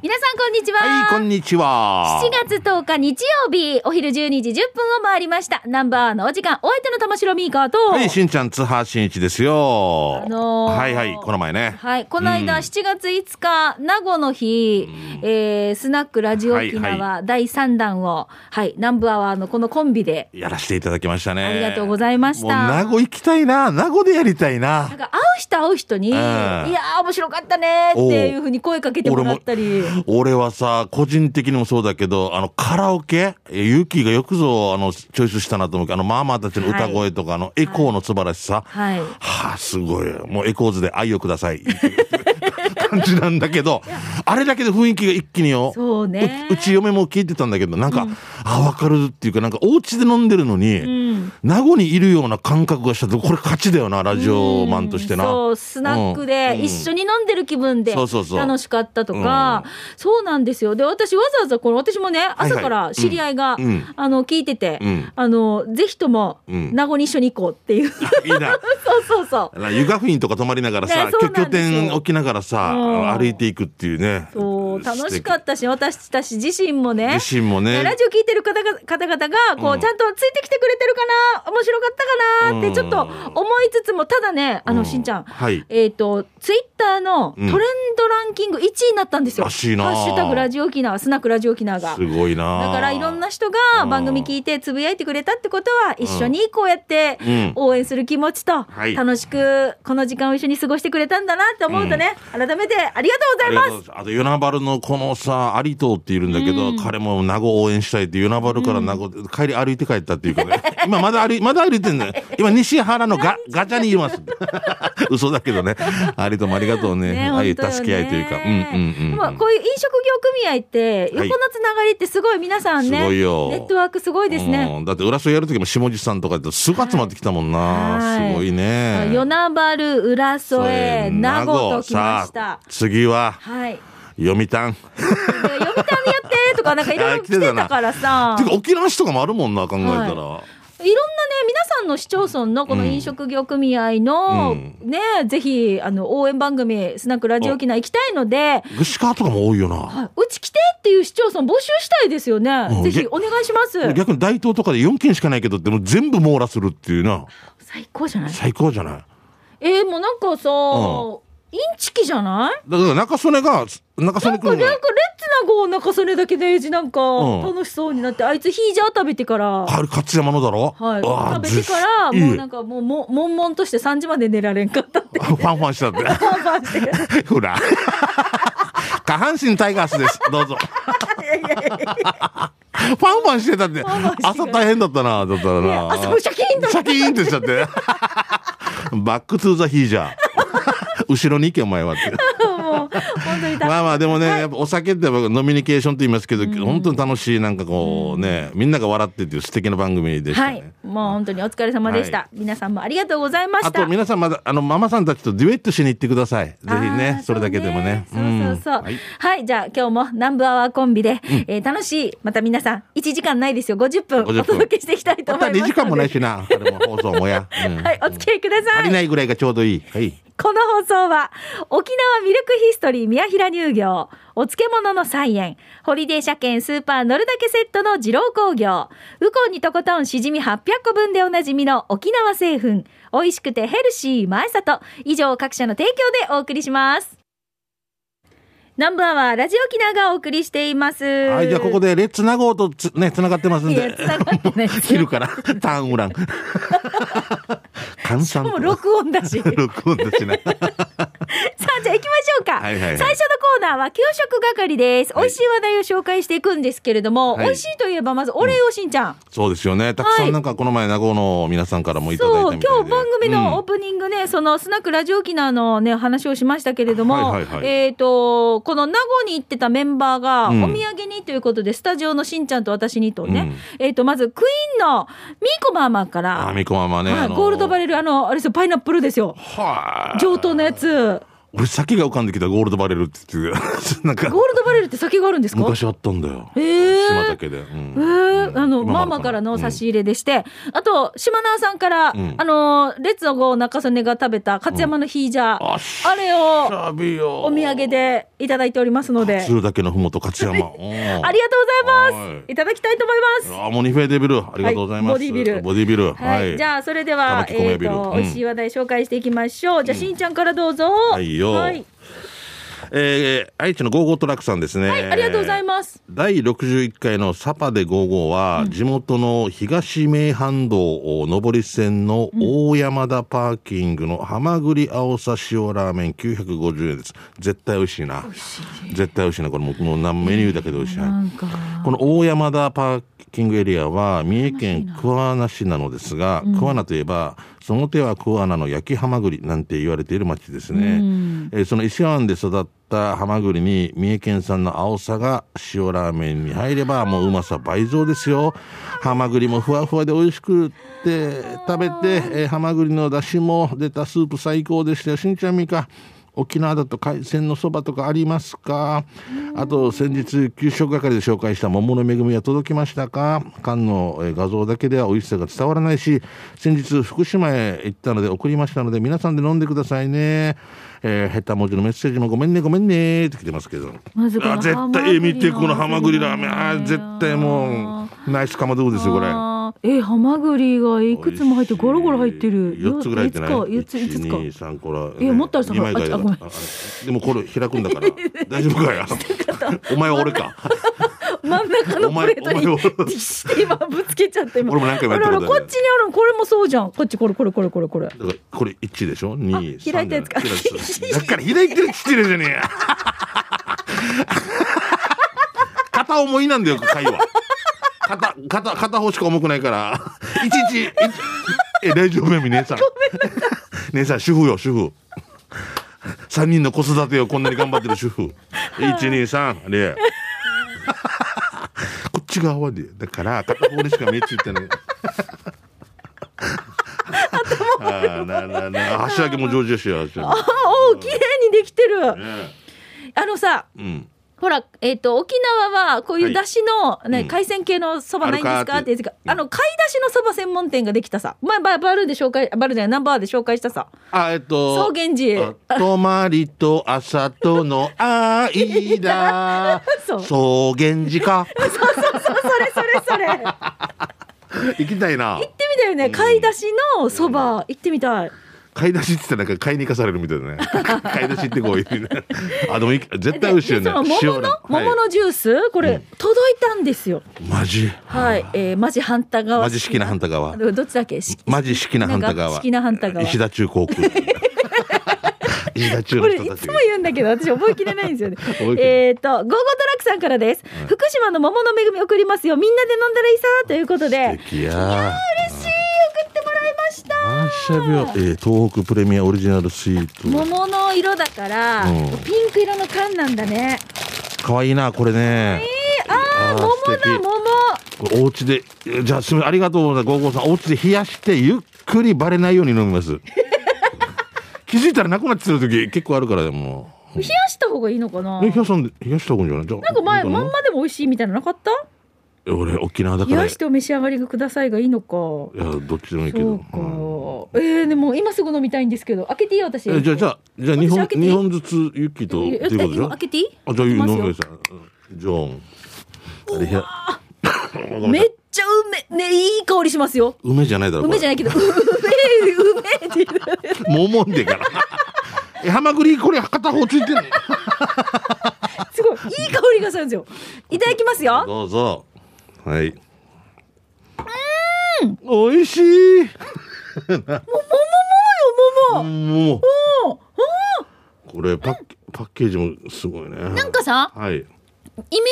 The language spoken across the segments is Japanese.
皆さんこんにちは。はい、こんにちは。7月10日日曜日、お昼12時10分を回りました。ナンバーのお時間、お相手の玉城ミーカーと、はい、しんちゃん、津波しんいちですよ。あのーはいはい、この前ね。はい、この間、うん7月5日、名護の日、えースナックラジオ沖はい縄第3弾を、はい、ナンバーワンのこのコンビで、やらせていただきましたね。ありがとうございました名護行きたいな。名護でやりたいななん。か会う人会う人に、いんやー面白かったねっていうふうに声かけてもらったり。俺はさ、個人的にもそうだけど、あの、カラオケ？えユキがよくぞ、あの、チョイスしたなと思うけど、あの、マーマーたちの歌声とか、あの、エコーの素晴らしさ。はい。はあ、すごい。もうエコーズで愛をください。感じなんだけど、あれだけで雰囲気が一気によ。そうねううち嫁も聞いてたんだけど、なんか、あ、わかるっていうか、なんか、お家で飲んでるのに、うん。名護にいるような感覚がしたと、これ勝ちだよな、ラジオマンとしてな。そう、スナックでうん一緒に飲んでる気分で楽しかったとか、そうなんですよ。で、私わざわざこの、私もね、朝から知り合いが、うんうんあの、聞いてて、うんあの、ぜひとも、うん名護に一緒に行こうっていう。いいな。そうそうそう。な湯河フィンとか泊まりながらさ、拠点置きながらさ、うん歩いていくっていうね。そう、楽しかた。ったし、私たち自身もね。自身もね。ラジオ聞いてる方が方々が、こう、うんちゃんとついてきてくれてるかな面白かったかなって、うんちょっと思いつつも、ただね、あの、うんしんちゃん。はい。えっ、と、ツイッターのトレンドランキング1位になったんですよ。らしいなハッシュタグラジオ沖縄、スナックラジオ沖縄が。すごいな。だからいろんな人がうん番組聞いてつぶやいてくれたってことは、一緒にこうやってうん応援する気持ちと、はい楽しくこの時間を一緒に過ごしてくれたんだなって思うとね、改めてありがとうございます。ありがとうございます。あと、与那原のこのさ、有藤っているんだけど、彼も名護応援したいって、与那原から名護、帰り歩いて帰ったっていうかね。今まだ歩い、まだ歩いてんのよ。今、西原のガ、ガチャにいます。嘘だけどね。有藤もありがとうね。ねああいう助け合いというか。うんうんうん、でもこういう飲食業組合って横のつながりってすごい皆さんね、すごいよネットワークすごいですね。うんだって、浦添やるときも下地さんとかってすぐ集まってきたもんな。はいすごいね。与那原、浦添、名護と来ましさたあ。次は、はい。読谷。で読谷でやってとかなんかいろいろ来てたからさ。てか、沖縄市とかもあるもんな、考えたら。いろんなね、皆さんの市町村のこの飲食業組合の、うんね、ぜひ、あの、応援番組、スナックラジオ沖縄行きたいので、串川とかも多いよな。はいうち来てっていう市町村募集したいですよね。うんぜひお願いします。逆に大東とかで4件しかないけどって、もう全部網羅するっていうな。最高じゃない？最高じゃない？えー、もうなんかさ、インチキじゃない？だから中曽根が、中曽根君がなんか、レッツナゴー中曽根だけでエイジなんかうん楽しそうになって、あいつヒージャー食べてから、あれ勝山のだろ？はい、あ食べてから、もうなんかもう、も、悶々として3時まで寝られんかったって。ファンファンしたって。パンパンして。ほら。下半身タイガースです。どうぞ。ファンファンしてたって。朝大変だったな、だったらねな。朝もシャキーンとシャキーンってしちゃって。 Back to the ヒージャー。後ろに行け、お前はって。まあまあでもね、やっぱお酒ってやっぱノミニケーションと言いますけど、本当に楽しい、なんかこうね、みんなが笑ってっていう素敵な番組でしたはね。い。もう本当にお疲れ様でした。は皆さんもありがとうございました。あと皆さんまだ、あの、ママさんたちとデュエットしに行ってください。ぜひね、それだけでもね。そうねそうそうそう。んはいはい、じゃあ今日も南部アワーコンビで、えー楽しい、また皆さん、1時間ないですよ、50分50分お届けしていきたいとまた思いますので。2時間もないしな、あれも放送もや。うんはい、お付き合いください。足りないぐらいがちょうどいい。はい。この放送は、沖縄ミルクヒストリー宮平乳業、お漬物の菜園、ホリデー車検スーパー乗るだけセットの二郎工業、ウコンにとことんしじみ800個分でおなじみの沖縄製粉、美味しくてヘルシー前里、以上各社の提供でお送りします。ナンバーはラジオ沖縄がお送りしています。はい、じゃあここでレッツナゴーとつね、繋がってますんいやで。繋がってないですよ 切るから、ターンウラン。換算もう録音だし。録音だしな。さあ、じゃあ行きましょうか。はいはいはい最初のコーナーは給食係です。はい美味しい話題を紹介していくんですけれども、はい美味しいといえばまずお礼をしんちゃん。そうですよね。たくさはいんなんかこの前、名護の皆さんからもいただいそう、たみたいで。今日番組のオーうんプニングね、そのスナックラジオ沖縄のね、話をしましたけれども、はいはいはいえっ、と、この名護に行ってたメンバーが、おうん土産にということで、スタジオのしんちゃんと私にとね、えっ、と、まずクイーンのミーコマーマーから、あみこママね。はいあのゴールドバレル、あの、あれですよ、パイナップルですよ。はい。上等なやつ。俺酒が浮かんできたゴールドバレルって言って なんか。ゴールドバレルって酒があるんですか？昔あったんだよ。へえ島岳で、うん。えー、あの、マ今もあるかな。マからの差し入れでして、あと、島縄さんから、ん。あの、レッツゴー中曽根が食べた勝山のヒージャー、ああれをお土産でいただいておりますので、鶴岳のふもと勝山あありがとうございます。はい。いただきたいと思います。あモニフェデビル。ありがとうございます、はいボディビル。ボディビル。はい、じゃあそれでは、えっ、と、ビル。うん。美味しい話題紹介していきましょう。じゃあ、しんちゃんからどうぞ。はいよはい、えー愛知のゴーゴートラックさんですね。はいありがとうございます。第61回のサパでゴーゴーは、地元の東名阪道上り線の大山田パーキングのハマグリ青さ塩ラーメン950円です。絶対美味しいな。絶対美味しいな。これもう何メニューだけで美味しい。なこの大山田パーキングエリアは三重県桑名市なのですが、桑名といえばその手は桑名の焼きハマグリなんて言われている町ですね、えーその石川湾で育ったハマグリに三重県産の青さが塩ラーメンに入ればもううまさ倍増ですよ。ハマグリもふわふわで美味しくって食べて、えーハマグリの出汁も出たスープ最高でしたよ。しんちゃんみか沖縄だと海鮮のそばとかありますか？あと先日給食係で紹介した桃の恵みは届きましたか？缶のえー画像だけでは美味しさが伝わらないし先日福島へ行ったので送りましたので皆さんで飲んでくださいね。えー、下手文字のメッセージもごめんねごめんねって来てますけど。ま絶対え見てこのハマグリラーメン。あー絶対もうナイスかまどうですよこれえ、ハマグリがいくつも入って、ゴロゴロ入ってる。4つぐらい入ってない？よ四つか、四つ、五つか。1 2 3これ、いやもっとあるさ2枚ぐらいだ。ああごめん。ああでもこれ開くんだから。大丈夫かやお前は俺か。真ん中のプレートに今ぶつけちゃって今俺も何回もやったこっちにあるのこれもそうじゃん。こっちこれこれこれこれこれ。だからこれ1でしょ？2あ開いたやつか。3だから開いてるっってるじゃねえや。片思いなんだよ会話片片片方しか重くないから。いちいちえ大丈夫やみ姉さん。姉さん主婦よ主婦。3人の子育てをこんなに頑張ってる主婦。123で こっち側で。だから片方にしか目ついてない。ああななな。箸上げも上手やしよ箸上あお綺麗にできてる。げねあのさうんほら、えっ、と、沖縄はこういうだしの、ねうん海鮮系のそばないんですか？ってかって言ってあの、貝だしのそば専門店ができたさ。前、ババルで紹介、バルじゃない、ナンバーで紹介したさ。あえっと草原寺。あ泊まりと朝との間 そう草原寺か？それそれそれ。行って行きたいなみたいよね。貝だしのそば、行ってみたい。買い出しって言ったらなんか買いに行かされるみたいだね。買い出しってこういうあでもい絶対美味しいよね。桃の、塩ね。桃のジュース、これ、うん。届いたんですよ。マジ？はい、えー、マジ反対側。マジ式な反対側。どどっちだっけ？しマジ式な反対側。式な反対側。石田中航空 これいつも言うんだけど私覚えきれないんですよね。覚えっとゴーゴートラックさんからです、福島の桃の恵み送りますよ。みんなで飲んだらいいさということで。素敵や嬉した。マーシャビオ、えー東北プレミアオリジナルスイート。桃の色だから、うん。ピンク色の缶なんだね。かわいいなこれね。えー、あーあー桃だ桃。お家でえじゃあすみませんありがとうございます。ゴーゴーさんお家で冷やしてゆっくりバレないように飲みます。気づいたらなくなってる時結構あるからでも。冷やした方がいいのかな？え冷やさんで冷やした方がいいんじゃない？なんか前まんまでも美味しいみたいなのなかった？え俺沖縄だから。い冷やしてお召し上がりくださいがいいのか。やどっちでもいいけど。そうか、えー、でも今すぐ飲みたいんですけど開けていい私。えじゃあじゃあじゃあ2本二本ずつユッキーと。っていうことでし今ょ開けていい？あじゃあ飲んでくださいうん。ジョー。ンあれ部屋めっちゃ梅ねいい香りしますよ。梅じゃないだろ梅じゃないいけど梅 梅。って言う桃んでから。えハマグリこれ片方ついてんの？すごいいい香りがするんですよ。いただきますよ。どうぞはい。うん。美味しい。桃もうおおこれパッケパッケージもすごいね。なんかさはい。イメ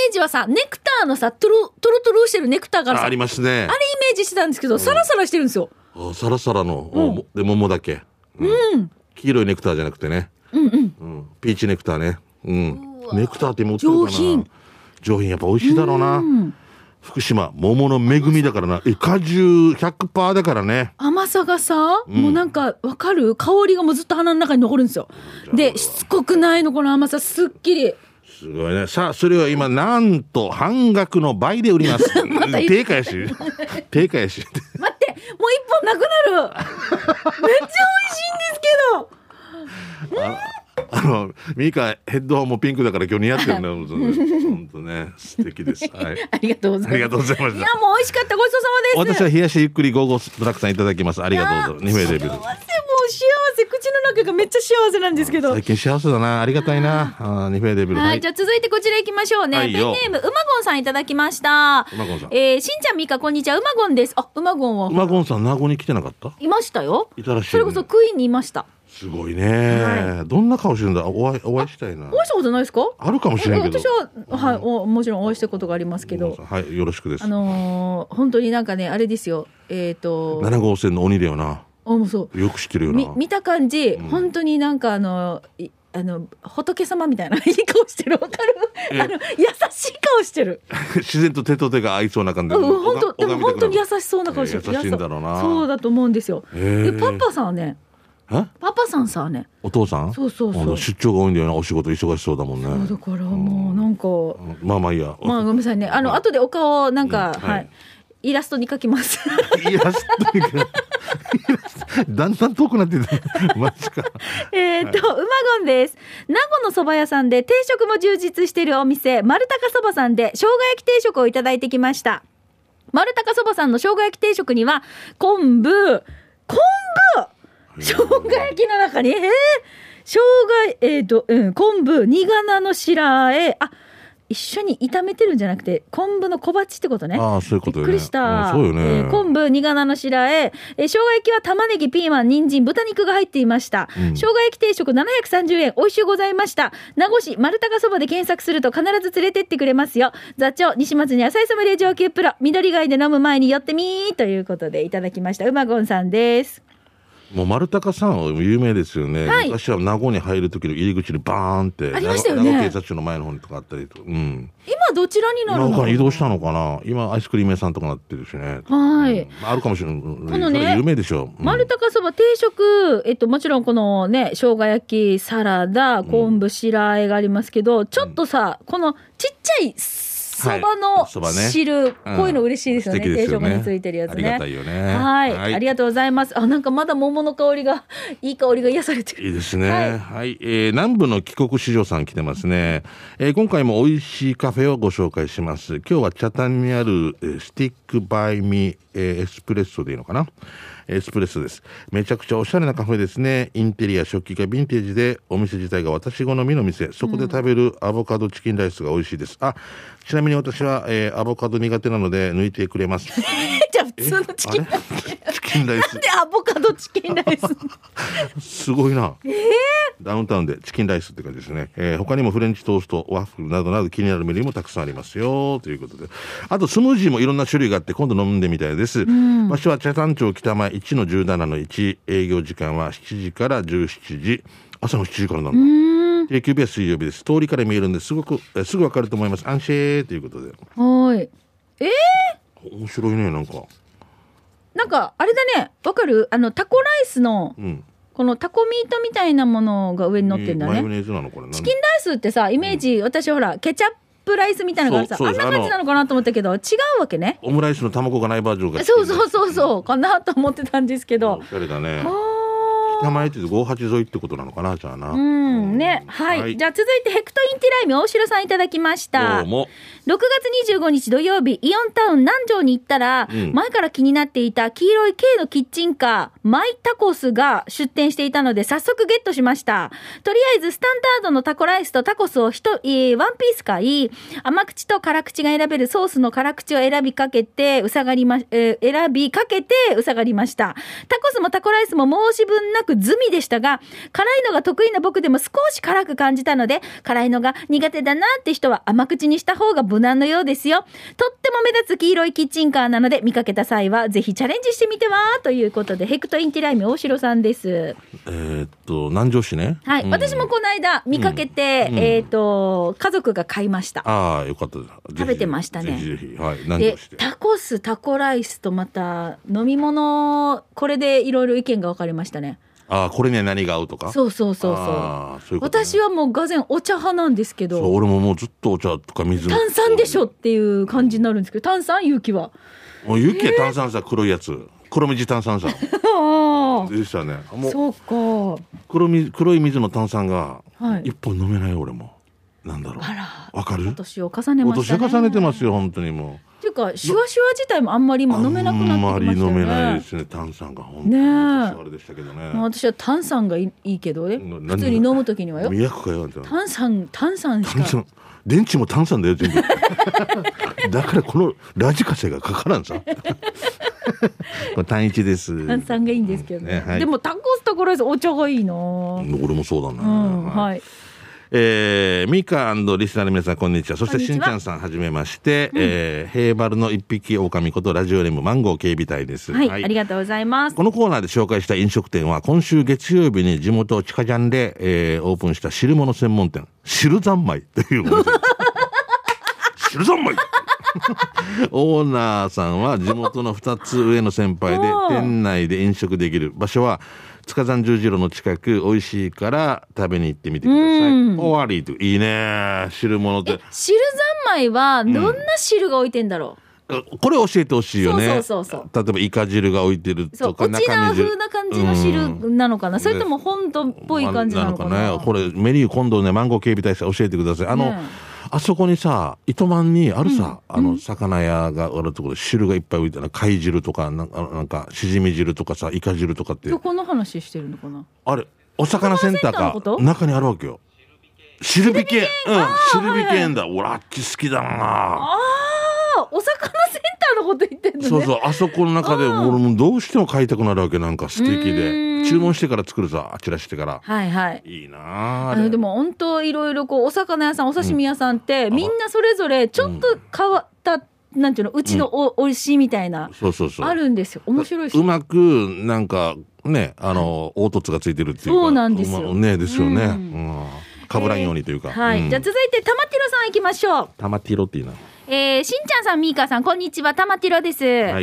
ージはさネクターのさトロトロトロしてるネクターがありますね。あれイメージしてたんですけど、サラサラしてるんですよ。あサラサラの、おで桃だけ、うん。黄色いネクターじゃなくてね。うんうん。うん、ピーチネクターね。うん。ネクターって持ってるかな。上品。上品。やっぱ美味しいだろうな。うん福島、桃の恵みだからな。え、果汁100%だからね。甘甘さがさ、うんもうなんかわかる？香りがもうずっと鼻の中に残るんですよでしつこくないのこの甘さすっきりすごいね。さあ、それを今、なんと半額の倍で売ります。定価やし。定価やし。待ってもう一本なくなる めっちゃ美味しいんですけどあの、ミカヘッドホンもピンクだから今日似合ってるね。本当ね、素敵です。はい。ありがとうございますありがとうございまいや。もう美味しかったごちそうさまです私は冷やしゆっくりゴーゴードラッグさんいただきます。ありがとうございます。2名レベル幸せ。もう幸せ口の中がめっちゃ幸せなんですけど最近幸せだな。ありがたいな。あー2名レベル。はい、じゃあ続いてこちら行きましょうね。はいよペンネーム、うまごんさんいただきました。うまごんさんえー、しんちゃんみかこんにちは、うまごんです。あ、うまごんは、馬ゴンさん、名護に来てなかった？いましたよ。いたらしいねそれこそクイーンにいました。すごいね。どんな顔してるんだ？お会い、お会いしたいな。お会いしたことないですか？あるかもしれんけど。私は、はい、おもちろんお会いしたことがありますけど、はい、よろしくです。あ。のー本当になんかね、あれですよ。えっ、と、7号線の鬼だよな。あ、もうそう。よく知ってるよな。み見た感じ、本当になんかあの、いあの仏様みたいないい顔してる。わかる？え？あの優しい顔してる。自然と手と手が合いそうな感じうん本当でも本当に優しそうな顔してる、えー優しいんだろうな。そうだと思うんですよ。でパパさんはねえパパさんさね。お父さん？そうそうそう。出張が多いんだよなお仕事忙しそうだもんね。だからもうなんか、まあまあいいや、まあごめんなさいね。あの後でお顔をなんか、はい、うん。はい。イラストに描きます。イラストがイラストだんだん遠くなってた。マジか。えっと、うまごんです。名護の蕎麦屋さんで定食も充実しているお店、丸高そばさんで生姜焼き定食をいただいてきました。丸高そばさんの生姜焼き定食には、昆布、昆布生姜焼きの中に、えー、生姜、えっ、と、うん、昆布、苦菜の白あえ、あ、一緒に炒めてるんじゃなくて、昆布の小鉢ってことね。ああそういうことよねびっくりした。うんそうよね、えー昆布、苦菜の白あえ、えー生姜焼きは玉ねぎ、ピーマン、人参、豚肉が入っていました。うん生姜焼き定食730円、美味しゅうございました。名護市丸高そばで検索すると必ず連れてってくれますよ。座長、西松に野菜ソムリエ上級プロ、緑貝で飲む前に寄ってみーということでいただきました。うまごんさんです。もう丸高さんは有名ですよね、はい。昔は名護に入る時の入り口にバーンってありましたよね。名護警察署の前の方にとかあったりとかうん。今どちらになるの？なんか移動したのかな？今アイスクリーム屋さんとかなってるしね。はい。うん。あるかもしれない。このね有名でしょ、う。ん。丸高そば定食、えっと、もちろんこのね、生姜焼き、サラダ、昆布、白あえがありますけど、ちょっとさ、このちっちゃいそばの汁、こういうの嬉しいですよね。定食についてるやつね。はい、はいありがとうございます。あ、なんかまだ桃の香りが、いい香りが癒されてる。いいですね。ははいい、えー南部の帰国子女さん来てますね。えー今回も美味しいカフェをご紹介します。今日は茶炭にある、えースティックバイミ、えーエスプレッソでいいのかな？エスプレッソです。めちゃくちゃおしゃれなカフェですね。インテリア、食器がヴィンテージで、お店自体が私好みの店。そこで食べるアボカドチキンライスが美味しいです。あ、ちなみに私は、えーアボカド苦手なので抜いてくれます。通のチキン。あれ？チキンライス。で、アボカドチキンライス？すごいな。ダウンタウンでチキンライスって感じですね。えー他にもフレンチトースト、ワッフルなどなど気になるメニューもたくさんありますよ。ということで。あとスムージーもいろんな種類があって今度飲んでみたいです。場所は茶炭町北前1の17の1。営業時間は7時から17時。朝の7時からなんだ。定休日は水曜日です。通りから見えるんですごく、えーすぐわかると思います。安心ということで。はい。面白いね、なんか。なんか、あれだね、わかる？あの、タコライスの、うん。このタコミートみたいなものが上に乗ってんだね。マヨネーズなのこれ。チキンライスってさ、イメージ、私ほら、ケチャップライスみたいなのがさ、あんな感じなのかなと思ったけど、違うわけね。オムライスの卵がないバージョンが。そうそうそうそう、かなと思ってたんですけどお。しゃれだね。あ北前って58沿いってことなのかなじゃあな。ーうん、ね。はい。じゃあ続いてヘクトインティライミ大城さんいただきました。どうも。6月25日土曜日、イオンタウン南城に行ったら、うん前から気になっていた黄色い K のキッチンカー、マイタコスが出店していたので、早速ゲットしました。とりあえず、スタンダードのタコライスとタコスを一、えーワンピース買い、甘口と辛口が選べるソースの辛口を選びかけて、うさがりま、えー選びかけて、うさがりました。タコスもタコライスも申し分なく済みでしたが、辛いのが得意な僕でも少し辛く感じたので、辛いのが苦手だなって人は甘口にした方が無難のようですよ。とっても目立つ黄色いキッチンカーなので、見かけた際はぜひチャレンジしてみては、ということで、ヘクトインティライミ大城さんです。えーっと、南城市ね。はい。うん私もこの間見かけて、うんえっ、と、家族が買いました。ああ、よかったです。食べてましたねぜひぜひ。はい。南で城市で。タコスタコライスとまた飲み物これでいろいろ意見が分かれましたねああ、これには何が合うとかそうそうそうそうああそういうことね私はもうがぜんお茶派なんですけそうど俺ももうずっとお茶とか水炭酸でしょっていう感じになるんですけど炭酸勇気はもう雪炭酸さ黒いやつ黒水炭酸さあ でしたね。あもうそうか。黒水黒い水の炭酸がはい。一本飲めないよ俺も。なんだろう。わかる？お年を重ねおましたね。年重ねてますよ本当にもっていうかシュワシュワ自体もあんまりう今飲めなくなってきまねあんまり飲めないですね炭酸が本当に。ねえ。昔あれでしたけどね。もう私は炭酸がいいけどね。うん普通に飲む時にはよ。炭酸炭酸しか。炭酸電池も炭酸だよ全部。だからこのラジカセがかからんさ これ単一です。炭酸がいいんですけどね。ねはい。でもタコスところです。お茶がいいな。俺もそうだな、うんはい。はい。えー、ミカリスナーの皆さんこんにちは。そしてしんちゃんさんはじめまして、えー、ヘイバルの一匹狼ことラジオネームマンゴー警備隊です。はい、ありがとうございます。このコーナーで紹介した飲食店は今週月曜日に地元チカジャンで、えー、オープンした汁物専門店汁三昧というお店 汁三昧 オーナーさんは地元の2つ上の先輩で店内で飲食できる場所は塚山十字路の近く美味しいから食べに行ってみてください。うん。終わりといいね汁物って。汁三昧はどんな汁が置いてんだろこれ教えてほしいよね。そうそうそう例えばイカ汁が置いてるう、そうとか沖縄中身汁風な感じの汁なのかな、それとも本土っぽい感じなのかな,、ねこれメニュー今度ねマンゴー警備隊さん教えてください。あの、ねあそこにさ糸満にあるさ、あの魚屋があるところで汁がいっぱい置いてある貝汁とかなんかなんかしじみ汁とかさイカ汁とかって。どこの話してるのかな？あれお魚センターか中にあるわけよ。汁引けうん汁はい引けんだ。俺あっち好きだな。ああお魚センターのこと言ってんのね。そうそうあそこの中でうん俺もどうしても買いたくなるわけなんか素敵うーん。で注文してから作るさあちらしてから。はいはい。いいなあでも本当いろいろこうお魚屋さんお刺身屋さんって、みんなそれぞれちょっと変わった、なんていうのうちのお、おいしいみたいなそうそうそう。あるんですよ。面白いし。うまくなんかねあの凹凸がついてるっていうかそうなんですよ。ねですよね、ううんん。かぶらんようにというか、はい、うん。じゃあ続いて玉ティロさん行きましょう。玉ティロっていいなえー、しんちゃんさん、みーかさん、こんにちは、たまてろです。い。今日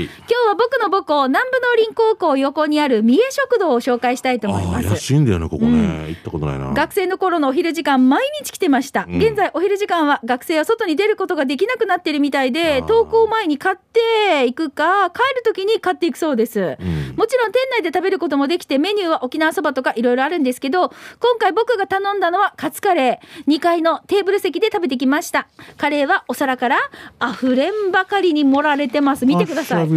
は僕の母校、南部農林高校横にある三重食堂を紹介したいと思います。安いんだよねここね、行ったことないな。学生の頃のお昼時間、毎日来てました。うん。現在、お昼時間は学生は外に出ることができなくなってるみたいあで、ー。登校前に買っていくか、帰る時に買っていくそうです。うん。もちろん店内で食べることもできてメニューは沖縄そばとかいろいろあるんですけど今回僕が頼んだのはカツカレー。2階のテーブル席で食べてきました。カレーはお皿から溢れんばかりに盛られてます。見てください。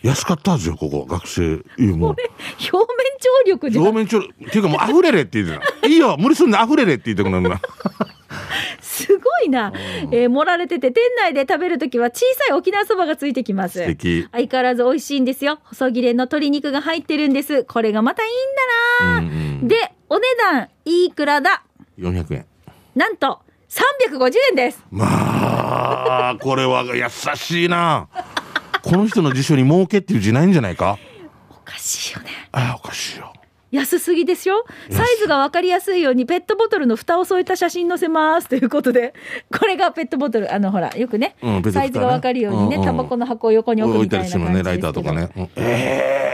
安かったはずよここ学生もう張力じゃ。表面調理っていうかもう溢れれって言ってたいいよ無理すんな溢れれって言ってくるんだすごいな、えー盛られてて店内で食べるときは小さい沖縄そばがついてきます。素敵。相変わらず美味しいんですよ。細切れの鶏肉が入ってるんです。これがまたいいんだな、うんうん。でお値段いくらだ？400円。なんと350円です。まあこれは優しいな。この人の辞書に儲けっていう字ないんじゃないか？おかしいよね。ああおかしいよ。安すぎですよ。サイズが分かりやすいようにペットボトルの蓋を添えた写真載せます。ということでこれがペットボトル。あのほらよくね、うんね。サイズが分かるようにねうんうん。タバコの箱を横に置いみたいなたりするねライターとかね、うんええ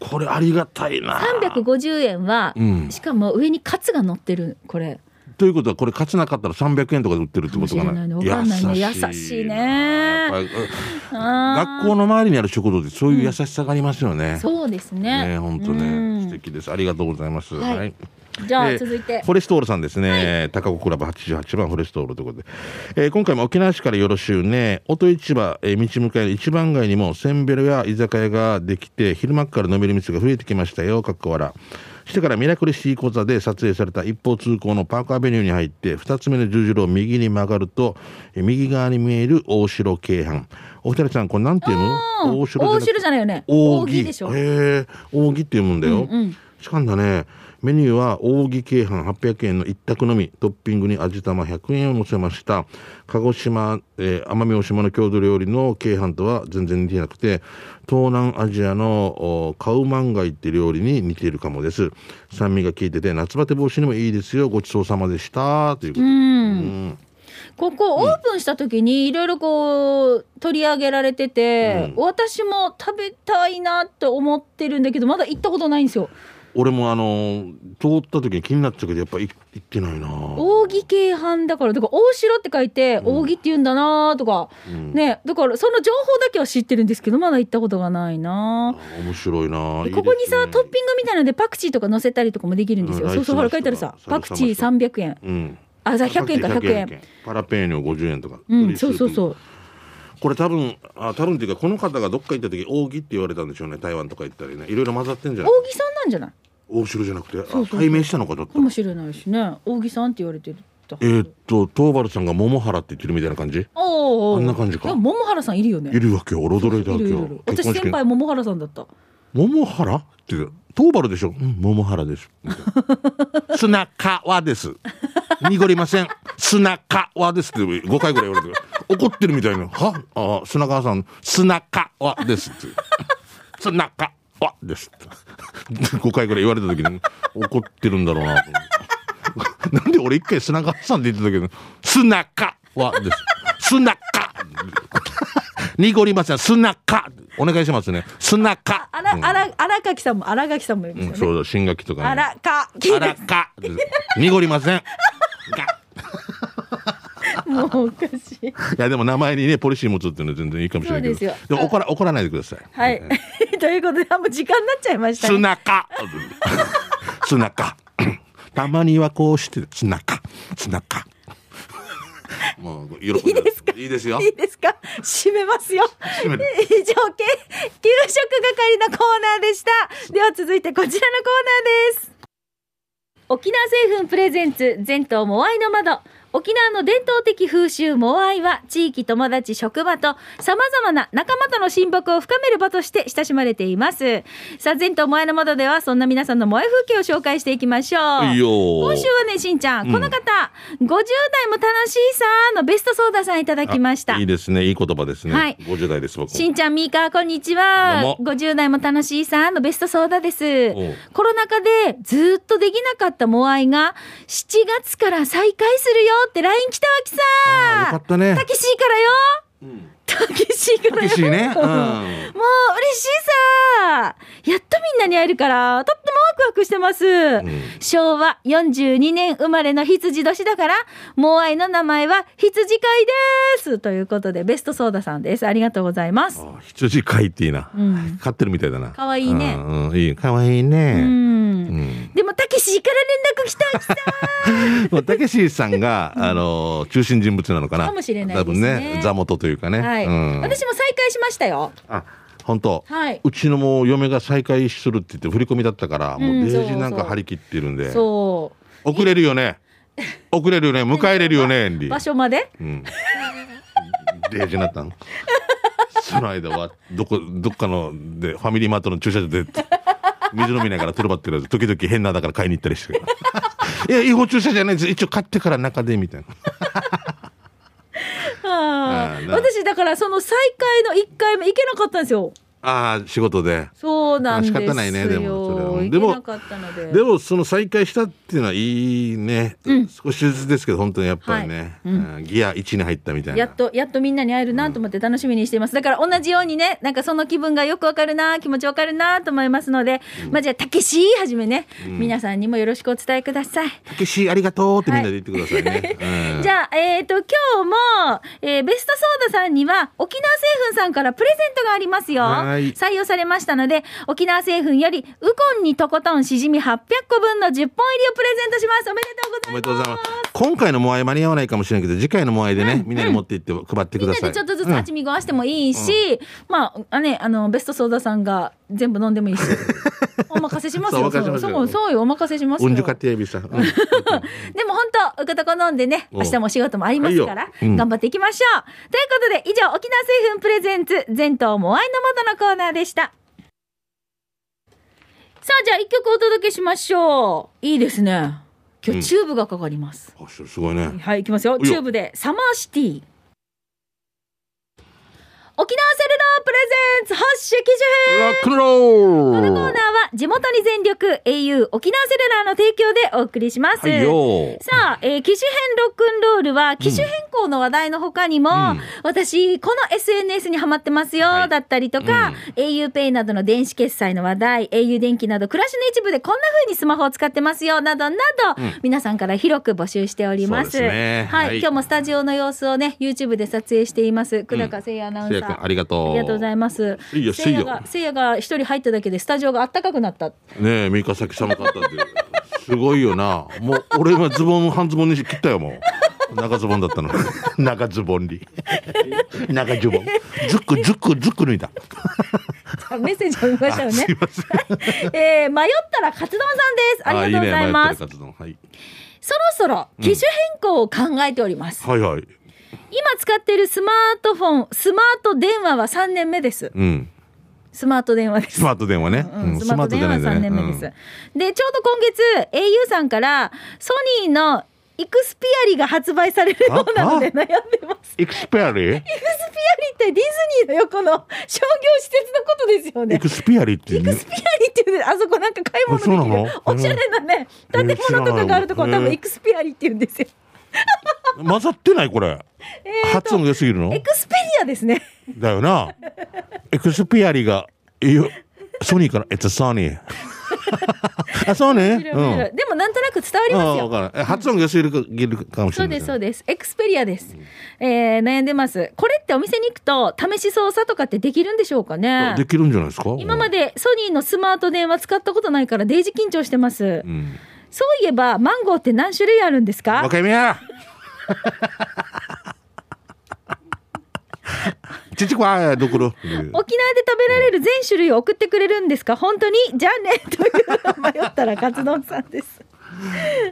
これありがたいな。350円は、うん。しかも上にカツが乗ってるこれということはこれ勝ちなかったら300円とかで売ってるってことかな。かかんないね。優しいね。学校の周りにある食堂でそういう優しさがありますよね、そうですね。ね本当うん。ね素敵です。ありがとうございます。はい。じゃあえー続いて、フォレストールさんですね、高子クラブ88番フォレストールということで、えー今回も沖縄市からよろしゅうね音市場、えー道向かいの一番街にもせんべろや居酒屋ができて昼間っから飲める店が増えてきましたよ。かっこ笑してからミラクルシティ講座で撮影された一方通行のパークアベニューに入って2つ目の十字路を右に曲がるとえー右側に見える大城京阪。お二人さんこれなんて読む？うん大城じゃなく大城じゃないよね。扇。扇でしょ。へえ扇って読むんだよ、うんうん。しかんだねメニューは扇京阪800円の一択のみトッピングに味玉100円を乗せました。鹿児島、えー奄美大島の郷土料理の京阪とは全然似てなくて東南アジアのおカウマンガイって料理に似ているかもです。酸味が効いてて夏バテ防止にもいいですよ。ごちそうさまでした。ということで、うん。うん。ここオープンした時にいろいろこう取り上げられてて、うん。私も食べたいなって思ってるんだけどまだ行ったことないんですよ俺もあの通った時に気になっちゃうけどやっぱい行ってないな。扇京阪だからだから大城って書いて扇って言うんだなとか、うん。ねだからその情報だけは知ってるんですけどまだ行ったことがないな。あ面白いな。ここにさ、トッピングみたいなのでパクチーとか乗せたりとかもできるんですよ、うんそうそうほら書いてあるさパクチーライスライ300円うん。あじゃあ100円か100円パラペーニョ50円とか。うんそうそうそう。うこれ多分あ多分っていうかこの方がどっか行った時扇って言われたんでしょうね。台湾とか行ったりね。いろいろ混ざってんじゃない？扇さんなんじゃない？大城じゃなくてあそうそう。解明したのかちょっとかもしれないしね。扇さんって言われてるえーっと東原さんが桃原って言ってるみたいな感じ？あんな感じか。桃原さんいるよね。いるわけよ。俺驚いたわけよ。いるいるいる。私先輩桃原さんだった。桃原？って東原でしょ。うん桃原です。砂川です。濁りません。砂川ですって5回ぐらい言われて怒ってるみたいな。は？あ砂川さん。砂川ですって。砂川ですって 5回ぐらい言われた時に怒ってるんだろうなと思って なんで俺一回砂川さんって言ってたけど砂川です砂川濁りません砂川お願いしますね砂川あら、うんあら、荒垣さんも、荒垣さんもいますよね。うんそうだ、新学期とか、ね。荒垣あらか。濁りません。がもうおかしい。いや、でも名前にね、ポリシー持つっていうのは全然いいかもしれないけど。ですよも怒ら、怒らないでください。はい。ということで、あもう時間になっちゃいましたね。砂か。砂か。たまにはこうして、砂か。砂か。もう、喜んいいですか？いいですよい。いですか？締めますよ。締める以上、け給食係のコーナーでした。では続いてこちらのコーナーです。沖縄製粉プレゼンツ全島モアイの窓。沖縄の伝統的風習モアイは地域友達職場と様々な仲間との親睦を深める場として親しまれています。さあ、全島モアイの窓ではそんな皆さんのモアイ風景を紹介していきましょう。いいよ今週はね、しんちゃん、うんこの方、50代も楽しいさーのベストソーダさんいただきました。いいですね。いい言葉ですね。はい50代です、僕も。しんちゃん、みーか、こんにちは。どうも50代も楽しいさんのベストソーダです。コロナ禍でずっとできなかったモアイが7月から再開するよって LINE 来たわけさ。よかったねたけしからよ。うんたけしからよ。たけしね。うん。もう嬉しいさ。やっとみんなに会えるから、とってもワクワクしてます。ん昭和42年生まれの羊年だから、モアイの名前は羊飼いです。ということで、ベストソーダさんです。ありがとうございます。あ羊飼いっていいな。うん飼ってるみたいだな。かわいいねうんうんいい。かわいいうね。ん。うん。でも、たけしから連絡来たきさ。もうたけしさんが、あの、中心人物なのかな。かもしれないですね多分ね、座元というかね。はい、うん。私も再開しましたよ。あ、本当。はいうちのもう嫁が再開するって言って振り込みだったから、もうデージなんか張り切ってるんで。そ遅れるよね。遅れるよね。迎えれるよね、場所まで？うん。デージになったの？その間は、どこ、どっかの、で、ファミリーマートの駐車場で、水飲みながらトルバってる時々変なだから買いに行ったりしてる。いや、違法駐車じゃないです。一応買ってから中で、みたいな。私、だからその再開の1回目行けなかったんですよ。ああ、仕事で。そうなんですよ。あ仕方ないねでもそれでもで。でも、その再開したっていうのはいいね。少しずつですけど、本当にやっぱりね、はいうんギア1に入ったみたいな。やっと、やっとみんなに会えるなと思って楽しみにしています。だから同じようにね、なんかその気分がよくわかるな、気持ちわかるなと思いますので、まあじゃあ、たけしはじめね、皆さんにもよろしくお伝えください。たけし、ありがとうってみんなで言ってくださいね。うんじゃあ、えっ、と、今日も、えーベストソーダさんには、沖縄製粉さんからプレゼントがありますよ。はい採用されましたので、沖縄製粉より、ウコンにとことんしじみ800個分の10本入りをプレゼントします。おめでとうございます。おめでとうございます。今回のモアイ間に合わないかもしれないけど、次回のモアイでね、みんなに持って行って配ってくみんださい。なでちょっとずつうんあちみごわしてもいいし、まあ、あね、あの、ベストソーダさんが全部飲んでもいいし。お任せしますよ。そうそう、そうよ、お任せしますよ。うんじゅかってやびさ。うん でも本当、うかたこ飲んでね、お明日もお仕事もありますから、頑張っていきましょう。ということで、以上、沖縄製粉プレゼンツ、全島モアイの元のコーナーでした。さあ、じゃあ一曲お届けしましょう。いいですね。今日チューブがかかります。あすごいね。はい、いきますよ。チューブで Summer City。沖縄セルラープレゼンツ発色樹編ロックンロこのコーナーーは地元に全力 au 沖縄セルラーの提供でお送りします。はいよさあ、えー機種編ロックンロールは機種変行の話題の他にも、うん私、この SNS にハマってますよ、はいだったりとか、auPay などの電子決済の話題、au 電気など暮らしの一部でこんな風にスマホを使ってますよ、などなど、うん皆さんから広く募集しております。すねはい、はい今日もスタジオの様子をね、YouTube で撮影しています。久高誠也アナウンサー。ありがとう。ありがとうございます。いいよせいやが一人入っただけでスタジオがあったかくなった。ねえ、三日崎寒かったって。すごいよな。もう、俺今ズボン、半ズボンに切ったよ、もう。長ズボンだったの。長ズボンに。長ズボン。ズック、ズック、ズック脱いだ。メッセージを見ましたよねすい。ません。えー、迷ったらカツ丼さんです。ありがとうございます。あいいね迷ってる活動はい。そろそろ機種変更を考えております。はいはい。今使っているスマートフォン、スマート電話は3年目です。うん。スマート電話ですス。マート電話ね。うん、スマート電話3年目です。で、ちょうど今月、au さんから、ソニーのイクスピアリが発売されるようなのであ悩んでます。エクスペアリ？ーイクスピアリってディズニーの横の商業施設のことですよねエ。クスペアリーってイクスピアリっていうねあそこなんか買い物できるおしゃれなね、うん建物とかがあるところ多えー分イクスピアリって言うんですよ。混ざってないこれ。発音が良すぎるの？エ Xperiaですね。だよな。 Xperiaが、ソニーから、It's Sony。あ、そうね。でうん。もなんとなく伝わりますああ、よ。発音が良すぎるかもしそうです、れない。そうです。 Xperiaです。えー、悩んでます。これってお店に行くと、試し操作とかってできるんでしょうかね？できるんじゃないですか？今までソニーのスマート電話使ったことないからデージ緊張してます。うん。そういえば、マンゴーって何種類あるんですか？わかめや ちちこわどころ。沖縄で食べられる全種類を送ってくれるんですか？本当に？じゃあねという迷ったらカツ丼さんです。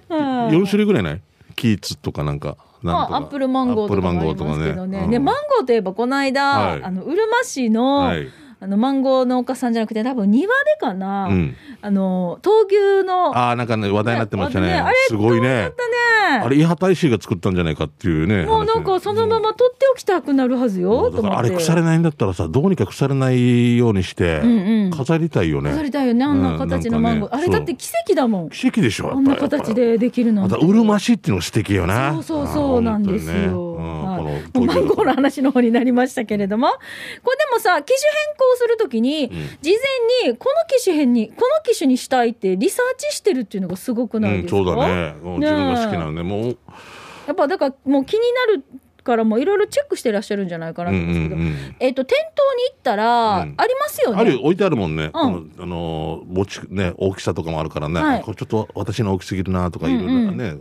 はい。4種類ぐらいない？キーツとかなんか。なんとか。あアップルマンゴーとかもありますけどね。ね、マンゴーといえばこの間、はい。あのうるま市の、はい。あのマンゴー農家さんじゃなくて多分庭でかな、うん。あの闘牛のああ、なんかね、話題になってましたね。あれすごいねあれ、伊波大使が作ったんじゃないかっていうね。もうなんかそのまま取っておきたくなるはずよ、あれ腐れないんだったらさどうにか腐れないようにして飾りたいよね、飾りたいよねあんな形のマンゴー、あれだって奇跡だもん。奇跡でしょあんな形でできるのまたうるま市っていうのが素敵よね。そうそうそうなんですよ。のマンゴーの話の方になりましたけれども、これでもさ、機種変更するときに、ん。事前にこの機種変に、この機種にしたいってリサーチしてるっていうのがすごくないうん、ですか、そうだね。もう自分が好きなのねもうやっぱだからもう気になるからもういろいろチェックしてらっしゃるんじゃないかなうんうんと思うんですけど、うんえっ、と、店頭に行ったら、うん。ありますよね？あるよ。置いてあるもんね、このあの持ちね大きさとかもあるからね、はい。これちょっと私の大きすぎるなとかいろいろね、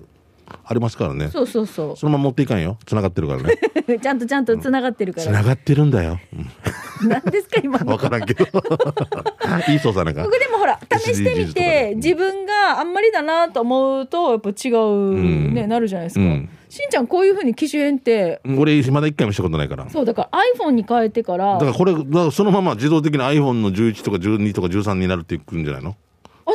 ありますからね。そうそうそそのまま持っていかんよ。繋がってるからね。う。ちゃんとちゃんとつながってるから。繋がってるんだよ、何ですか、今。分からんけど。いい操作なんか僕でもほら試してみてね自分があんまりだなと思うとやっぱ違うね、ん。なるじゃないですか、うん。しんちゃんこういうふうに機種変って。俺まだ一回もしたことないから。だそうだから iPhone に変えてから。からこれだからそのまま自動的に iPhone の11とか12とか13になるっていくんじゃないの？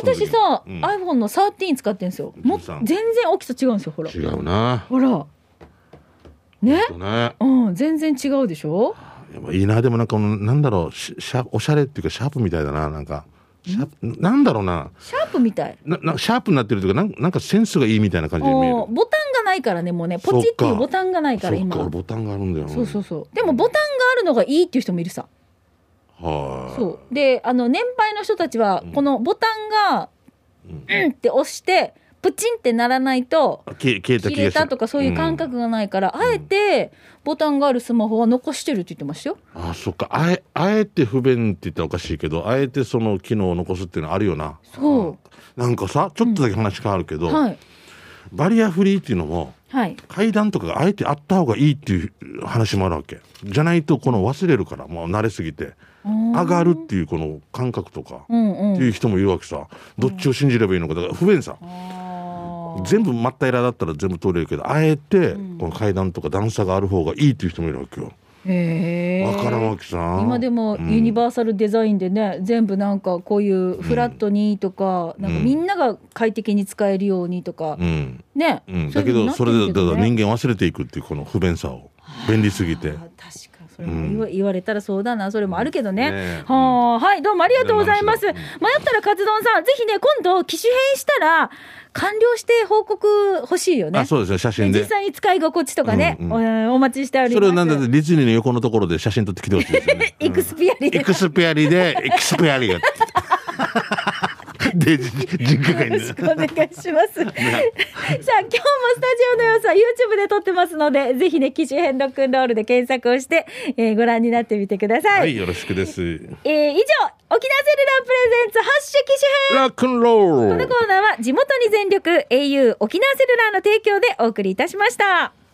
私さ、うん。iPhone の13使ってんですよ。もう13全然大きさ違うんですよほら。違うな。ほら。ね？ね。うん全然違うでしょ？いいなでもなんかなんだろうしシャおしゃれっていうかシャープみたいだななんか。シャープなんだろうな。シャープみたい。ななシャープになってるというかなんなんかセンスがいいみたいな感じで見える。おボタンがないからねもうね。ポチっていうボタンがないから今俺ボタンがあるんだよそうそうそう。でもボタンがあるのがいいっていう人もいるさ。はいそう。であの年配の人たちはこのボタンが「うん」って押してプチンってならないとあ消えたとかそういう感覚がないから、あえてボタンがあるスマホは残してるって言ってましたよ。あそっか。あえあえて不便って言ったらおかしいけどあえてその機能を残すっていうのはあるよな。そなんかさちょっとだけ話変わるけど、うはい。バリアフリーっていうのもはい。階段とかがあえてあった方がいいっていう話もあるわけ。じゃないとこの忘れるからもう慣れすぎて上がるっていうこの感覚とかうんうん。っていう人もいるわけさ。どっちを信じればいいのか。だから不便さ。全部真っ平らだったら全部通れるけどあえてこの階段とか段差がある方がいいっていう人もいるわけよ。へえわからんわけさ。今でもユニバーサルデザインでね、全部なんかこういうフラットにとか、なんかみんなが快適に使えるようにとか、うん。ね、だけどそれでだから人間忘れていくっていうこの不便さを。便利すぎて。あ確かそれも言わ,、れたらそうだな。それもあるけどね,、ね。はあ。はい。どうもありがとうございます、うん。迷ったらカツ丼さん。ぜひね今度機種変したら完了して報告欲しいよね。あそうですね写真で。実際に使い心地とかね、うんおお待ちしております。それをなんだってディズニーの横のところで写真撮ってきてほしいですよね。エクスピアリでエクスペアリでエクスペアリがでじ実家がいよろしくお願いします。さあ、今日もスタジオの様子は YouTube で撮ってますので、ぜひね、機種変ロックンロールで検索をして、えーご覧になってみてください。はいよろしくですえー以上、沖縄セルラープレゼンツ発色機種編ラックンロこールのコーナーは地元に全力 au 沖縄セルラーの提供でお送りいたしました。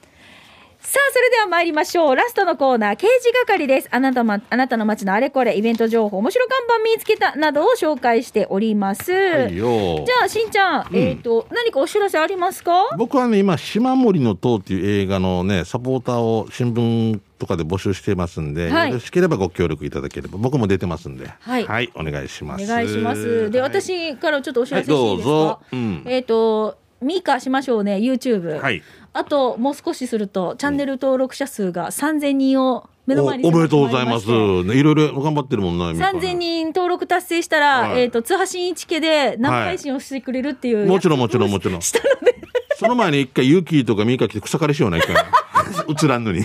さあ、それでは参りましょう。ラストのコーナー、刑事係です。あなたま、あなたの街のあれこれ、イベント情報、面白看板見つけた、などを紹介しております。はいよ。じゃあ、しんちゃん、えっ、と、何かお知らせありますか？僕はね今「島森の塔」っていう映画のねサポーターを新聞とかで募集してますんで、はい。よろしければご協力いただければ。僕も出てますんで。はい。お願いします。お願いします。で、はい。私からちょっとお知らせしていいですか、うぞ。うん。えっ、と、ミカしましょうね、YouTube。はいあと、もう少しすると、チャンネル登録者数が3000人を目のお前におめでとうございます。ねいろいろ頑張ってるもんな。みかん3000人登録達成したら、はいえっ、と、津波新一家で生配信をしてくれるっていう、もちろんもちろん もちろん。したので、その前に一回ユキとかミカ来て草刈りしような一回。映らんのに。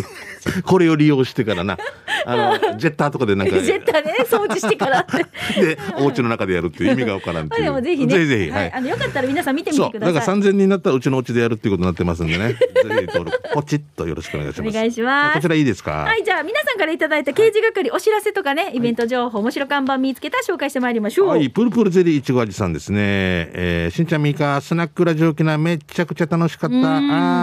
これを利用してからな。あの、ジェッターとかでなんか。ジェッターでね、掃除してからって。で、お家の中でやるっていう意味がわからんっまあていう。でもぜひね、ぜひぜひ。は、はいい。あの、よかったら皆さん見てみ。てください。だから3000人になったらうちのお家でやるっていうことになってますんでね。ぜひ登録、ポチッとよろしくお願いします。お願いしますこちらいいですか？はい、じゃあ皆さんからいただいた刑事係、お知らせとかね、イベント情報、面白看板見つけた紹介してまいりましょう。はい、プルプルゼリーいちご味さんですね。えー、しんちゃんみーか、スナックラジオ沖縄めちゃくちゃ楽しかった。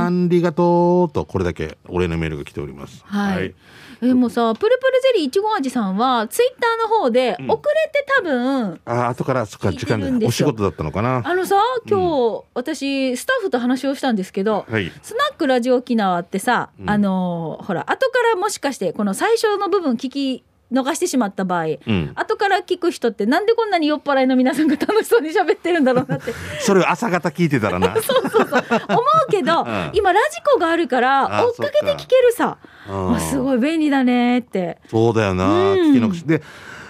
ありがとう。と、これだけお礼のメールが来ております。はい。えーもうさ、プルプルゼリーいちご味さんは、ツイッターの方で、遅れて多分、あー、後から、そっか、時間でお仕事だったのかな。あのさ、今日、私、スタッフと話をしたんですけど、はい。スナックラジオ沖縄ってさ、うんあのーほら、後からもしかして、この最初の部分聞き逃してしまった場合、うん。後から聞く人って、なんでこんなに酔っ払いの皆さんが楽しそうに喋ってるんだろうなって それを朝方聞いてたらな。そうそうそう思うけど、うん今、ラジコがあるから、あ追っかけて聞けるさ、うんあすごい便利だねって。そうだよな。うん聞き逃し。で、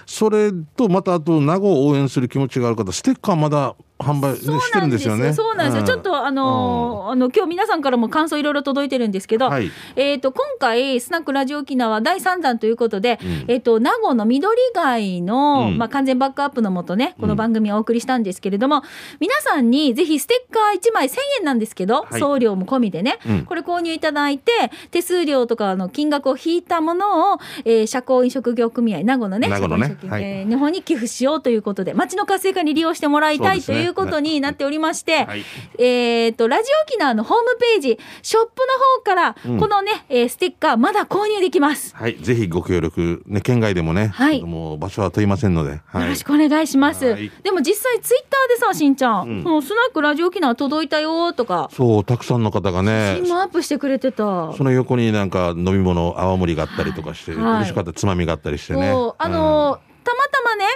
それと、またあと、名護を応援する気持ちがある方、ステッカーまだ販売、ね、そうしてるん。ですよ。ね。そうなんですよ。ちょっとあのーあの今日皆さんからも感想いろいろ届いてるんですけど、はい。えっ、と今回スナックラジオ沖縄第3弾ということで、うん。えっ、と名護の緑街の、うん。まあ完全バックアップのもとねこの番組をお送りしたんですけれども、皆さんにぜひステッカー1枚1000円なんですけど、はい。送料も込みでね、うん。これ購入いただいて手数料とかの金額を引いたものを、えー社交飲食業組合名護のね名護のね。はい。えー日本に寄付しようということで町の活性化に利用してもらいたい、そうですねということになっておりまして、はいえっ、と、ラジオ沖縄のホームページ、ショップの方から、うんこのね、えーステッカー、まだ購入できます。はい。ぜひご協力、ね、県外でもね。はいもう場所は問いませんので。はい。よろしくお願いします。はいでも実際ツイッターでさ、しんちゃん、うんそのスナックラジオ沖縄届いたよとか、そう、たくさんの方がね写。真もアップしてくれてた。その横になんか飲み物、泡盛があったりとかして、はい嬉しかったつまみがあったりしてね。あのーたまたまね、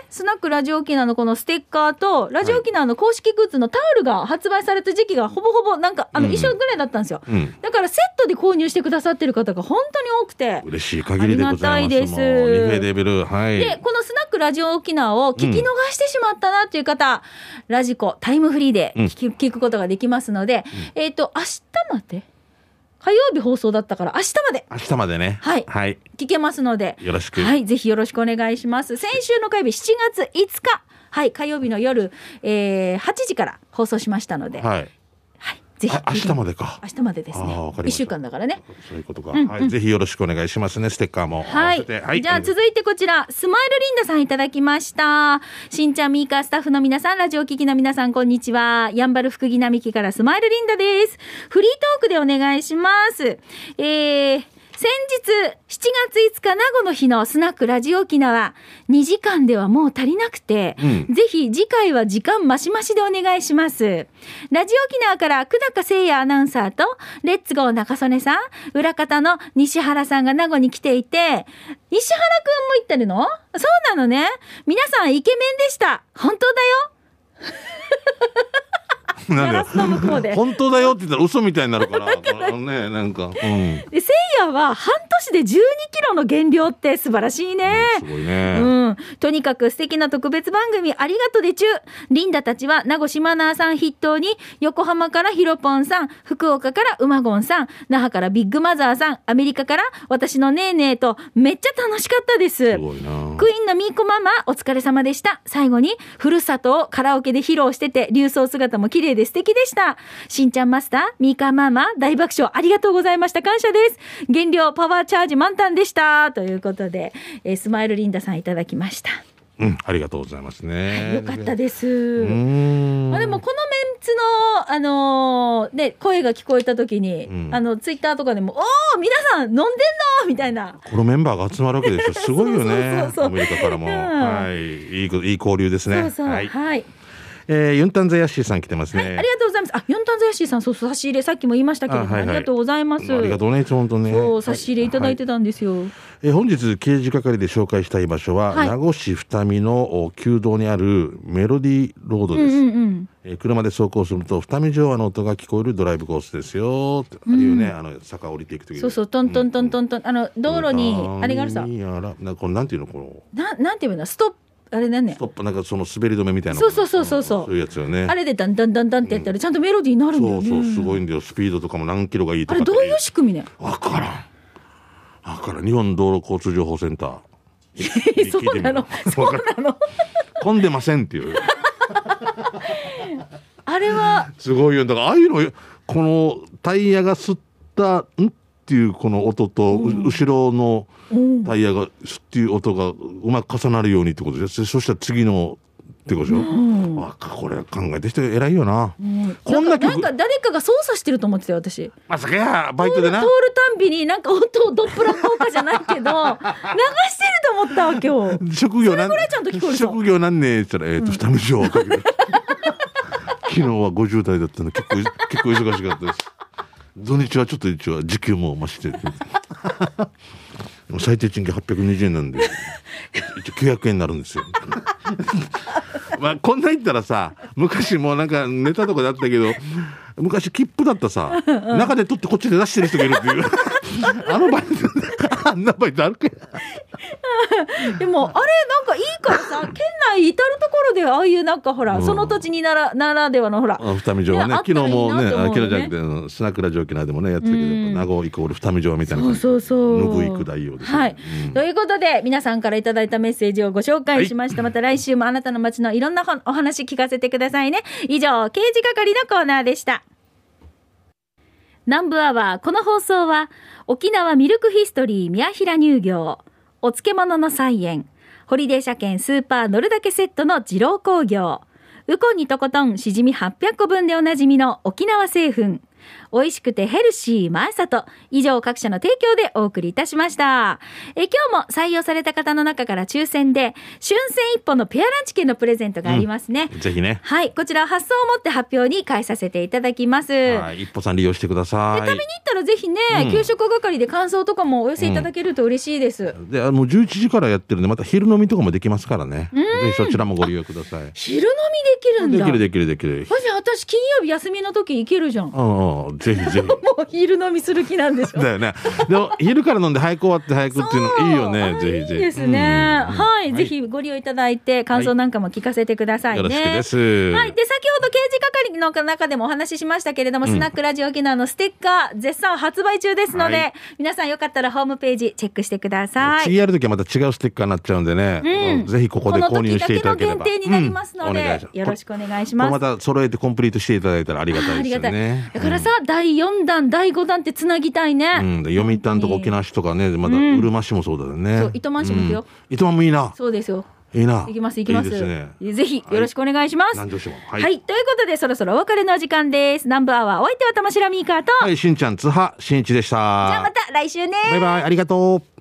スナックラジオ沖縄のこのステッカーと、ラジオ沖縄の公式グッズのタオルが発売された時期がほぼほぼなんか、あの、うん一緒ぐらいだったんですよ。うん、うん。だからセットで購入してくださってる方が本当に多くて。嬉しい限りでございます。ありがたいです。はい。で、このスナックラジオ沖縄を聞き逃してしまったなっていう方、ラジコタイムフリーで聞き,、聞くことができますので、えっ、と、明日まで火曜日放送だったから明日まで明日までね。はいはい。聞けますので、よろしく。はい、ぜひよろしくお願いします。先週の火曜日7月5日、はい、火曜日の夜、えー8時から放送しましたので、はい、はい。ぜひあ明日までか。明日までですねあーわか。りました1週間だからね。そういうことか。うんうんはい。ぜひよろしくお願いしますね。ステッカーも。はい。はい。じゃあ続いてこちら、スマイルリンダさんいただきました。しんちゃん、みーかスタッフの皆さん、ラジオ聞きの皆さん、こんにちは。やんばる福木並木からスマイルリンダです。フリートークでお願いします。えー、先日、7月5日、名護の日のスナックラジオ沖縄、2時間ではもう足りなくて、うんぜひ次回は時間増し増しでお願いします。ラジオ沖縄から久高誠也アナウンサーと、レッツゴー中曽根さん、裏方の西原さんが名護に来ていて、西原くんも行ってるの？そうなのね。皆さんイケメンでした。本当だよ。本当だよって言ったら嘘みたいになるから。ね、なんか。うん。で、せいヤは半年で12キロの減量って素晴らしいね。すごいね。うん。とにかく素敵な特別番組ありがとうでちゅ。リンダたちは名護島ナーさん筆頭に、横浜からヒロポンさん、福岡からウマゴンさん、那覇からビッグマザーさん、アメリカから私のネーネーと、めっちゃ楽しかったです。すごいな。クイーンのミーコママ、お疲れ様でした。最後に、ふるさとをカラオケで披露してて、流装姿も綺麗で素敵でした。しんちゃんマスター、ミーカーママ、大爆笑ありがとうございました。感謝です。減量パワーチャージ満タンでした。ということで、えースマイルリンダさんいただきました。うん、ありがとうございますね。よかったです。まあ、でもこのメンツの、あのーね、声が聞こえた時に、うんあのツイッターとかでも「おお皆さん飲んでんの?」みたいなこのメンバーが集まるわけでしょ。すごいよね そうそうそう。そうアメリカからも。うんはい。いいこ、いい交流ですね。そうそうは、はいい。はいえーユンタンザヤッシーさん来てますありね。がとうございます。あヨンタンザヤシーさんそう差し入れさっきも言いましたけれどもあ,、あはいはい。りがとうございます。ありがとうね、いつも本当ね。そう差し入れいただいてはたんですよ、えー本日刑事係で紹介したい場所は、はい。名護市二見のお旧道にあるメロディーロードです。うんうんうん。えー車で走行すると二見城和の音が聞こえるドライブコースですよ。っていうね、あの坂降りていくときそうそうトントントントントン、あの道路にあれがあるさ。なんていうのこのななんていうのストップあれなんね？ストップなんかその滑り止めみたいな。そうそうそうそうそう。そういうやつよね。あれでダンダンダンダンってやったらちゃんとメロディーになるんだよね。そうそうすごいんだよ。スピードとかも何キロがいいとかあれどういう仕組みね？わからん。わからん。日本道路交通情報センター。そうなの？そうなの？混んでませんっていう。あれはすごいよ。だからああいうのこのタイヤが吸ったんっていうこの音と、う後ろのタイヤが吸っていう音がうまく重なるようにってことです。そしたら次のってことでしょ、わかこれ考えた人偉いよな、こんな曲なんかなんか誰かが操作してると思ってたよ私。まさかやバイトでな。通るたんびになんか音をドップラ効果じゃないけど 流してると思ったわ今日。職業なん職業なんねえって言ったら、えっ、と、二見城はかけて 昨日は50代だったの結構、結構忙しかったです。土日はちょっと一応時給も増してて。最低賃金820円なんで、一応900円になるんですよ。まあ、こんな言ったらさ、昔もうなんかネタとかだったけど、昔切符だったさ、中で取ってこっちで出してる人がいるっていう。あのバイト、あんなバイトあるか でもあれなんかいいからさ 県内至る所でああいうなんかほら、うん。その土地にならならではのほらあ二見城はね昨日もねあと思うよね。昨日じゃなくてあのスナクラ城沖縄でもねやってたけど、うん。名護イコール二見城みたいな感じ。そうそうそう。信行大王ですね。はい、うん。ということで、皆さんからいただいたメッセージをご紹介しました。また来週もあなたの街のいろんなお話聞かせてくださいね。以上、刑事係のコーナーでした。南部アワー、この放送は、沖縄ミルクヒストリー宮平乳業、お漬物の菜園、ホリデー車検スーパー乗るだけセットの二郎工業、ウコンにとことんしじみ800個分でおなじみの沖縄製粉、美味しくてヘルシー前里。以上各社の提供でお送りいたしました。え今日も採用された方の中から抽選で、春戦一本のペアランチ券のプレゼントがありますね。ぜひねはい。こちら発送をもって発表に返させていただきます。はい一歩さん利用してください食べに行ったらぜひね、うん給食係で感想とかもお寄せいただけると嬉しいです。であの11時からやってるんでまた昼飲みとかもできますからねぜひそちらもご利用ください昼飲みできるんだ。できるできるできるマジ私金曜日休みの時行けるじゃん。もうんうんぜひぜひ。う昼飲みする気なんでしょ？だよね。でも昼から飲んで早く終わって早くっていうのいいよね。ぜひぜひ。いいですね。うん。はい、ぜひご利用いただいて、感想なんかも聞かせてくださいね。よろしくです。はい。で、先ほど刑事係の中でもお話ししましたけれども、うん。スナックラジオ沖縄のステッカー、絶賛発売中ですので、はい。皆さんよかったらホームページチェックしてください。次やるときはまた違うステッカーになっちゃうんでね、うん。ぜひここで購入していただければ。限定になりますので、よろしくお願いしこます。れまた揃えてコンプリートしていただいたらありがたいですよありがたい。ね。だからさ、第4弾、第5弾ってつなぎたいね。うん、で読谷とか沖縄市とかね、まだうんうるま市もそうだよね。そう糸満市も行くようん。糸満もいいな。そうですよ。いいな。行きます、行きます。いいですね。ぜひ、よろしくお願いします。南城市も。は。はいい、ということで、そろそろお別れのお時間です。南部アワー、お相手は玉城ミーカーと、はい、しんちゃん、津波、しんいちでした。じゃあまた来週ね。バイバイ、ありがとう。